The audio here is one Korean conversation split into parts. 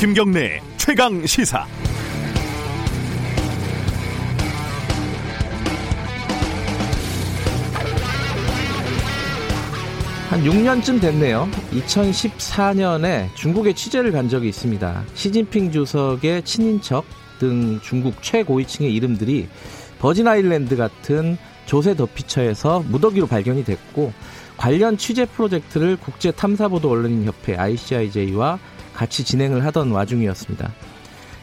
김경래 최강 시사. 한 6년쯤 됐네요. 2014년에 중국에 취재를 간 적이 있습니다. 시진핑 주석의 친인척 등 중국 최고위층의 이름들이 버진 아일랜드 같은 조세 더피처에서 무더기로 발견이 됐고 관련 취재 프로젝트를 국제 탐사보도 언론인 협회 ICIJ와 같이 진행을 하던 와중이었습니다.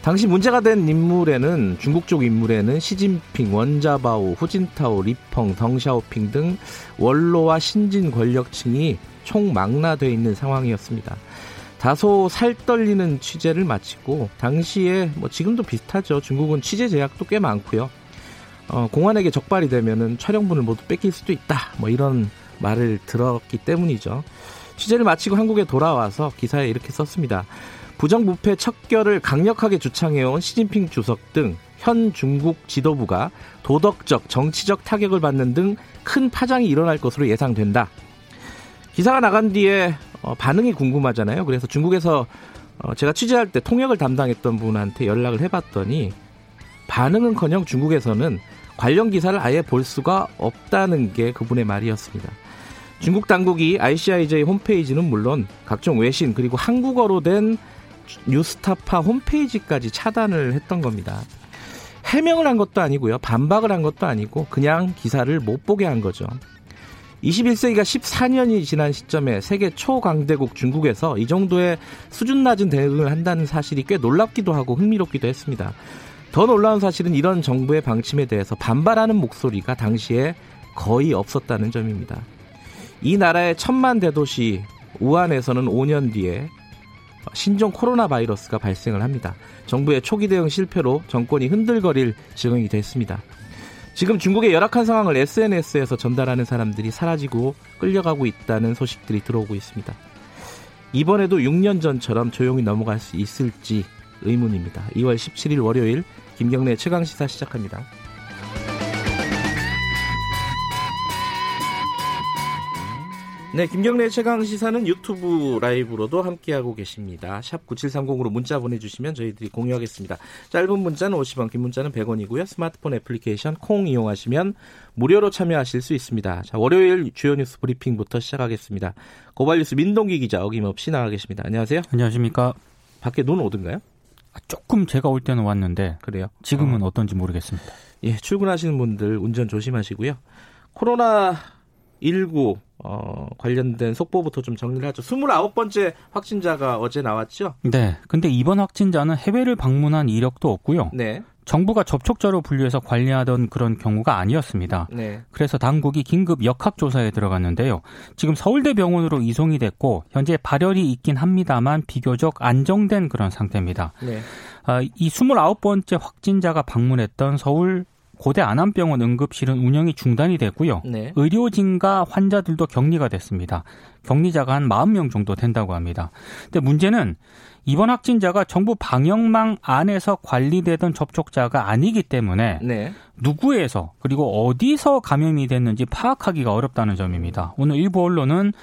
당시 문제가 된 인물에는 중국 쪽 인물에는 시진핑, 원자바오, 후진타오, 리펑, 덩샤오핑 등 원로와 신진 권력층이 총망라돼 있는 상황이었습니다. 다소 살떨리는 취재를 마치고 당시에 뭐 지금도 비슷하죠. 중국은 취재 제약도 꽤 많고요. 어, 공안에게 적발이 되면은 촬영분을 모두 뺏길 수도 있다. 뭐 이런 말을 들었기 때문이죠. 취재를 마치고 한국에 돌아와서 기사에 이렇게 썼습니다. 부정부패 척결을 강력하게 주창해온 시진핑 주석 등 현 중국 지도부가 도덕적, 정치적 타격을 받는 등 큰 파장이 일어날 것으로 예상된다. 기사가 나간 뒤에 어, 반응이 궁금하잖아요. 그래서 중국에서 어, 제가 취재할 때 통역을 담당했던 분한테 연락을 해봤더니 반응은커녕 중국에서는 관련 기사를 아예 볼 수가 없다는 게 그분의 말이었습니다. 중국 당국이 ICIJ 홈페이지는 물론 각종 외신 그리고 한국어로 된 뉴스타파 홈페이지까지 차단을 했던 겁니다. 해명을 한 것도 아니고요. 반박을 한 것도 아니고 그냥 기사를 못 보게 한 거죠. 21세기가 14년이 지난 시점에 세계 초강대국 중국에서 이 정도의 수준 낮은 대응을 한다는 사실이 꽤 놀랍기도 하고 흥미롭기도 했습니다. 더 놀라운 사실은 이런 정부의 방침에 대해서 반발하는 목소리가 당시에 거의 없었다는 점입니다. 이 나라의 천만 대도시 우한에서는 5년 뒤에 신종 코로나 바이러스가 발생을 합니다. 정부의 초기 대응 실패로 정권이 흔들거릴 지경이 됐습니다. 지금 중국의 열악한 상황을 SNS에서 전달하는 사람들이 사라지고 끌려가고 있다는 소식들이 들어오고 있습니다. 이번에도 6년 전처럼 조용히 넘어갈 수 있을지 의문입니다. 2월 17일 월요일 김경래 최강 시사 시작합니다. 네, 김경래 최강 시사는 유튜브 라이브로도 함께하고 계십니다. 샵 9730으로 문자 보내주시면 저희들이 공유하겠습니다. 짧은 문자는 50원, 긴 문자는 100원이고요. 스마트폰 애플리케이션 콩 이용하시면 무료로 참여하실 수 있습니다. 자, 월요일 주요 뉴스 브리핑부터 시작하겠습니다. 고발뉴스 민동기 기자 어김없이 나와 계십니다. 안녕하세요. 안녕하십니까. 밖에 눈 오던가요? 아, 조금 제가 올 때는 왔는데 그래요. 지금은 어. 떤지 모르겠습니다. 예, 출근하시는 분들 운전 조심하시고요. 코로나 19 어, 관련된 속보부터 좀 정리를 하죠. 29번째 확진자가 어제 나왔죠? 네. 근데 이번 확진자는 해외를 방문한 이력도 없고요. 네. 정부가 접촉자로 분류해서 관리하던 그런 경우가 아니었습니다. 네. 그래서 당국이 긴급 역학조사에 들어갔는데요. 지금 서울대병원으로 이송이 됐고 현재 발열이 있긴 합니다만 비교적 안정된 그런 상태입니다. 네. 아, 이 29번째 확진자가 방문했던 서울 고대 안암병원 응급실은 운영이 중단이 됐고요. 네. 의료진과 환자들도 격리가 됐습니다. 격리자가 한 40명 정도 된다고 합니다. 근데 문제는 이번 확진자가 정부 방역망 안에서 관리되던 접촉자가 아니기 때문에 네. 누구에서 그리고 어디서 감염이 됐는지 파악하기가 어렵다는 점입니다. 오늘 일부 언론은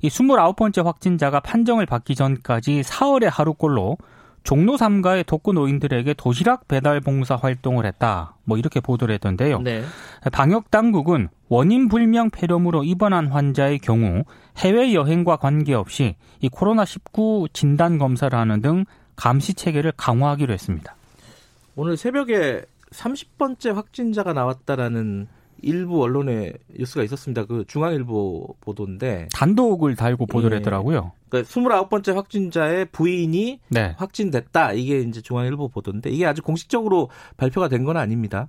이 29번째 확진자가 판정을 받기 전까지 사흘의 하루꼴로 종로 3가의 독거 노인들에게 도시락 배달 봉사 활동을 했다. 뭐 이렇게 보도를 했던데요. 네. 방역 당국은 원인 불명 폐렴으로 입원한 환자의 경우 해외 여행과 관계없이 이 코로나 19 진단 검사를 하는 등 감시 체계를 강화하기로 했습니다. 오늘 새벽에 30번째 확진자가 나왔다라는 일부 언론의 뉴스가 있었습니다. 그 중앙일보 보도인데 단독을 달고 보도를 예. 했더라고요. 그러니까 29번째 확진자의 부인이 네. 확진됐다. 이게 이제 중앙일보 보도인데 이게 아직 공식적으로 발표가 된 건 아닙니다.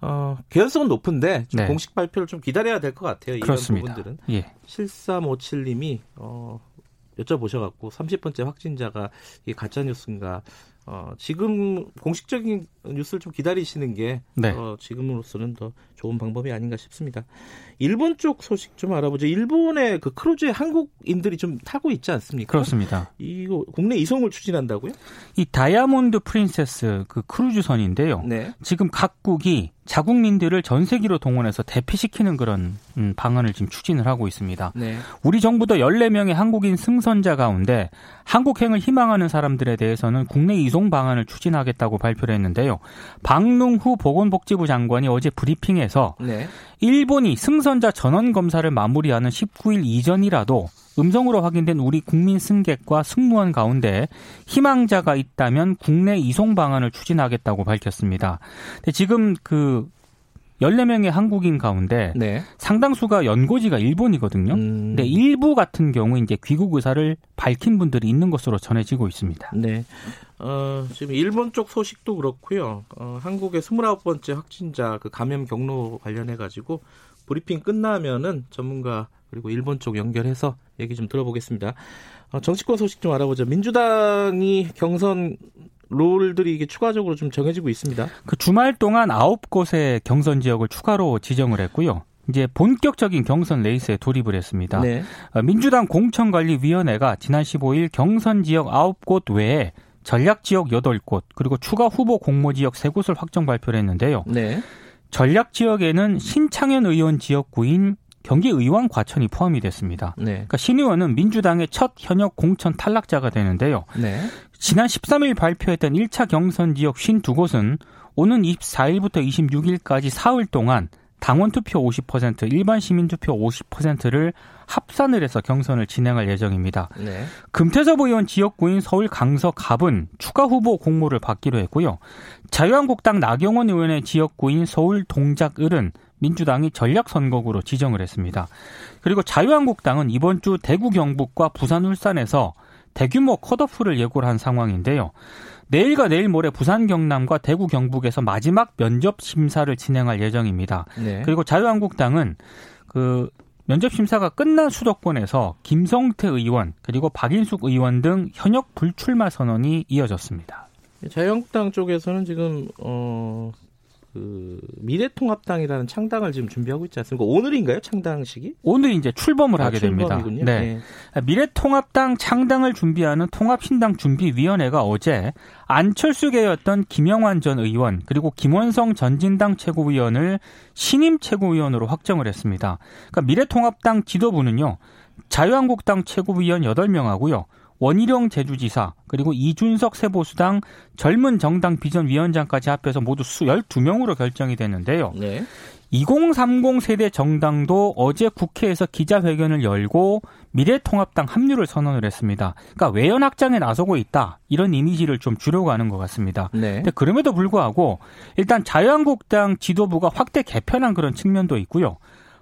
어, 개연성은 높은데 좀 네. 공식 발표를 좀 기다려야 될 것 같아요. 이런 그렇습니다. 부분들은. 예. 7357님이 어, 여쭤보셔갖고 30번째 확진자가 이게 가짜 뉴스인가? 어, 지금 공식적인 뉴스를 좀 기다리시는 게 네. 어, 지금으로서는 더 좋은 방법이 아닌가 싶습니다. 일본 쪽 소식 좀 알아보죠. 일본의 그 크루즈에 한국인들이 좀 타고 있지 않습니까? 그렇습니다. 이거 국내 이송을 추진한다고요? 이 다이아몬드 프린세스 그 크루즈선인데요. 네. 지금 각국이 자국민들을 전세기로 동원해서 대피시키는 그런 음, 방안을 지금 추진을 하고 있습니다. 네. 우리 정부도 14명의 한국인 승선자 가운데 한국행을 희망하는 사람들에 대해서는 국내 이송 방안을 추진하겠다고 발표를 했는데요. 박능후 보건복지부 장관이 어제 브리핑에서 네. 일본이 승선자 전원 검사를 마무리하는 19일 이전이라도 음성으로 확인된 우리 국민 승객과 승무원 가운데 희망자가 있다면 국내 이송 방안을 추진하겠다고 밝혔습니다. 근데 지금 그 14명의 한국인 가운데 네. 상당수가 연고지가 일본이거든요. 음. 근데 일부 같은 경우 이제 귀국 의사를 밝힌 분들이 있는 것으로 전해지고 있습니다. 네. 어, 지금 일본 쪽 소식도 그렇고요. 어, 한국의 29번째 확진자 그 감염 경로 관련해 가지고 브리핑 끝나면은 전문가 그리고 일본 쪽 연결해서 얘기 좀 들어보겠습니다. 어, 정치권 소식 좀 알아보죠. 민주당이 경선 롤들이 이게 추가적으로 좀 정해지고 있습니다. 그 주말 동안 아홉 곳의 경선 지역을 추가로 지정을 했고요. 이제 본격적인 경선 레이스에 돌입을 했습니다. 네. 어, 민주당 공천관리위원회가 지난 15일 경선 지역 9곳 외에 전략 지역 8곳 그리고 추가 후보 공모 지역 3곳을 확정 발표를 했는데요. 네. 전략 지역에는 신창현 의원 지역구인 경기의원 과천이 포함이 됐습니다. 네. 그러니까 신 의원은 민주당의 첫 현역 공천 탈락자가 되는데요. 네. 지난 13일 발표했던 1차 경선 지역 52곳은 오는 24일부터 26일까지 사흘 동안 당원 투표 50%, 일반 시민 투표 50%를 합산을 해서 경선을 진행할 예정입니다. 네. 금태섭 의원 지역구인 서울 강서 갑은 추가 후보 공모를 받기로 했고요. 자유한국당 나경원 의원의 지역구인 서울 동작을은 민주당이 전략선거구로 지정을 했습니다. 그리고 자유한국당은 이번 주 대구 경북과 부산 울산에서 대규모 컷오프를 예고를 한 상황인데요. 내일과 내일 모레 부산 경남과 대구 경북에서 마지막 면접 심사를 진행할 예정입니다. 네. 그리고 자유한국당은 그 면접 심사가 끝난 수도권에서 김성태 의원 그리고 박인숙 의원 등 현역 불출마 선언이 이어졌습니다. 자유한국당 쪽에서는 지금 어, 그 미래통합당이라는 창당을 지금 준비하고 있지 않습니까? 오늘인가요? 창당식이? 오늘 이제 출범을 아, 하게 출범이군요. 됩니다. 네. 네. 미래통합당 창당을 준비하는 통합신당 준비위원회가 어제 안철수계였던 김영환 전 의원 그리고 김원성 전진당 최고위원을 신임 최고위원으로 확정을 했습니다. 그러니까 미래통합당 지도부는요. 자유한국당 최고위원 8명하고요. 원희룡 제주지사 그리고 이준석 세보수당 젊은 정당 비전위원장까지 합해서 모두 12명으로 결정이 됐는데요. 네. 2030 세대 정당도 어제 국회에서 기자회견을 열고 미래통합당 합류를 선언을 했습니다. 그러니까 외연 확장에 나서고 있다 이런 이미지를 좀 주려고 하는 것 같습니다. 네. 근데 그럼에도 불구하고 일단 자유한국당 지도부가 확대 개편한 그런 측면도 있고요.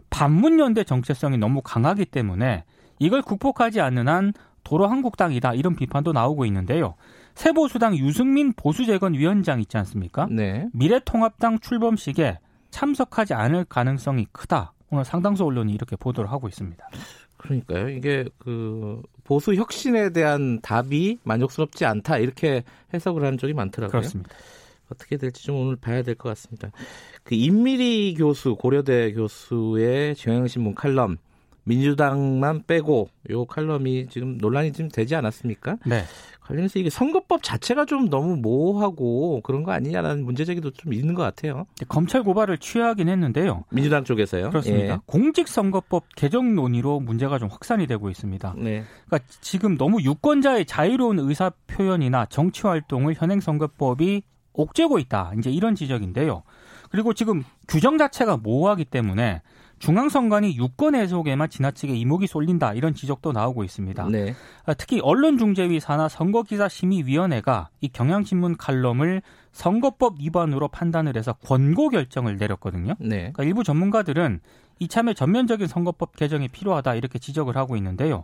반문연대 정체성이 너무 강하기 때문에 이걸 극복하지 않는 한 도로 한국당이다 이런 비판도 나오고 있는데요. 새보수당 유승민 보수재건 위원장 있지 않습니까? 네. 미래통합당 출범식에 참석하지 않을 가능성이 크다. 오늘 상당수 언론이 이렇게 보도를 하고 있습니다. 그러니까요. 이게 그 보수 혁신에 대한 답이 만족스럽지 않다 이렇게 해석을 하는 쪽이 많더라고요. 그렇습니다. 어떻게 될지 좀 오늘 봐야 될 것 같습니다. 그 임미리 교수 고려대 교수의 경향신문 칼럼 민주당만 빼고 요 칼럼이 지금 논란이 좀 되지 않았습니까? 네. 관련해서 이게 선거법 자체가 좀 너무 모호하고 그런 거 아니냐라는 문제 제기도 좀 있는 것 같아요. 검찰 고발을 취하긴 했는데요. 민주당 쪽에서요. 그렇습니다. 예. 공직선거법 개정 논의로 문제가 좀 확산이 되고 있습니다. 네. 그러니까 지금 너무 유권자의 자유로운 의사 표현이나 정치 활동을 현행 선거법이 옥죄고 있다. 이제 이런 지적인데요. 그리고 지금 규정 자체가 모호하기 때문에 중앙선관위 유권 해석에만 지나치게 이목이 쏠린다 이런 지적도 나오고 있습니다. 네. 아, 특히 언론중재위 산하 선거기사심의위원회가 이 경향신문 칼럼을 선거법 위반으로 판단을 해서 권고 결정을 내렸거든요. 네. 그러니까 일부 전문가들은 이참에 전면적인 선거법 개정이 필요하다 이렇게 지적을 하고 있는데요.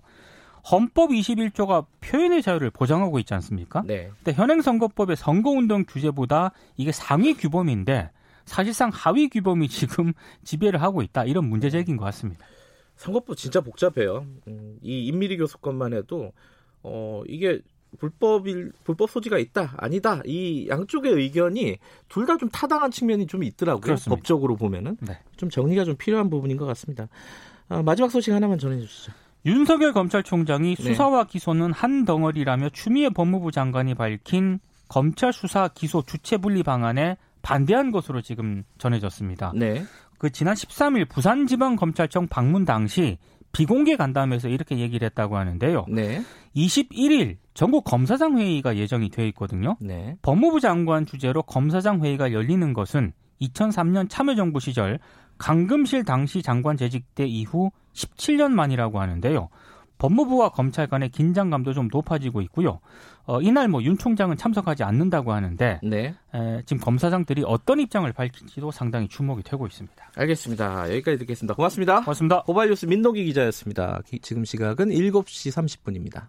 헌법 21조가 표현의 자유를 보장하고 있지 않습니까? 네. 근데 현행 선거법의 선거운동 규제보다 이게 상위 규범인데 사실상 하위 규범이 지금 지배를 하고 있다 이런 문제 제기인 것 같습니다. 선거법 진짜 복잡해요. 음, 이 인미리 교수권만 해도 어 이게 불법일 불법 소지가 있다 아니다 이 양쪽의 의견이 둘 다 좀 타당한 측면이 좀 있더라고요. 그렇습니다. 법적으로 보면은 네. 좀 정리가 좀 필요한 부분인 것 같습니다. 아, 마지막 소식 하나만 전해주시죠. 윤석열 검찰총장이 네. 수사와 기소는 한 덩어리라며 추미애 법무부 장관이 밝힌 검찰 수사 기소 주체 분리 방안에 반대한 것으로 지금 전해졌습니다. 네. 그 지난 13일 부산지방검찰청 방문 당시 비공개 간담회에서 이렇게 얘기를 했다고 하는데요. 네. 21일 전국 검사장 회의가 예정이 되어 있거든요. 네. 법무부 장관 주재로 검사장 회의가 열리는 것은 2003년 참여정부 시절 강금실 당시 장관 재직 때 이후 17년 만이라고 하는데요. 법무부와 검찰 간의 긴장감도 좀 높아지고 있고요. 어, 이날 뭐 윤 총장은 참석하지 않는다고 하는데 네. 에, 지금 검사장들이 어떤 입장을 밝힐지도 상당히 주목이 되고 있습니다. 알겠습니다. 여기까지 듣겠습니다. 고맙습니다. 고맙습니다. 고발뉴스 민동기 기자였습니다. 기- 지금 시각은 7시 30분입니다.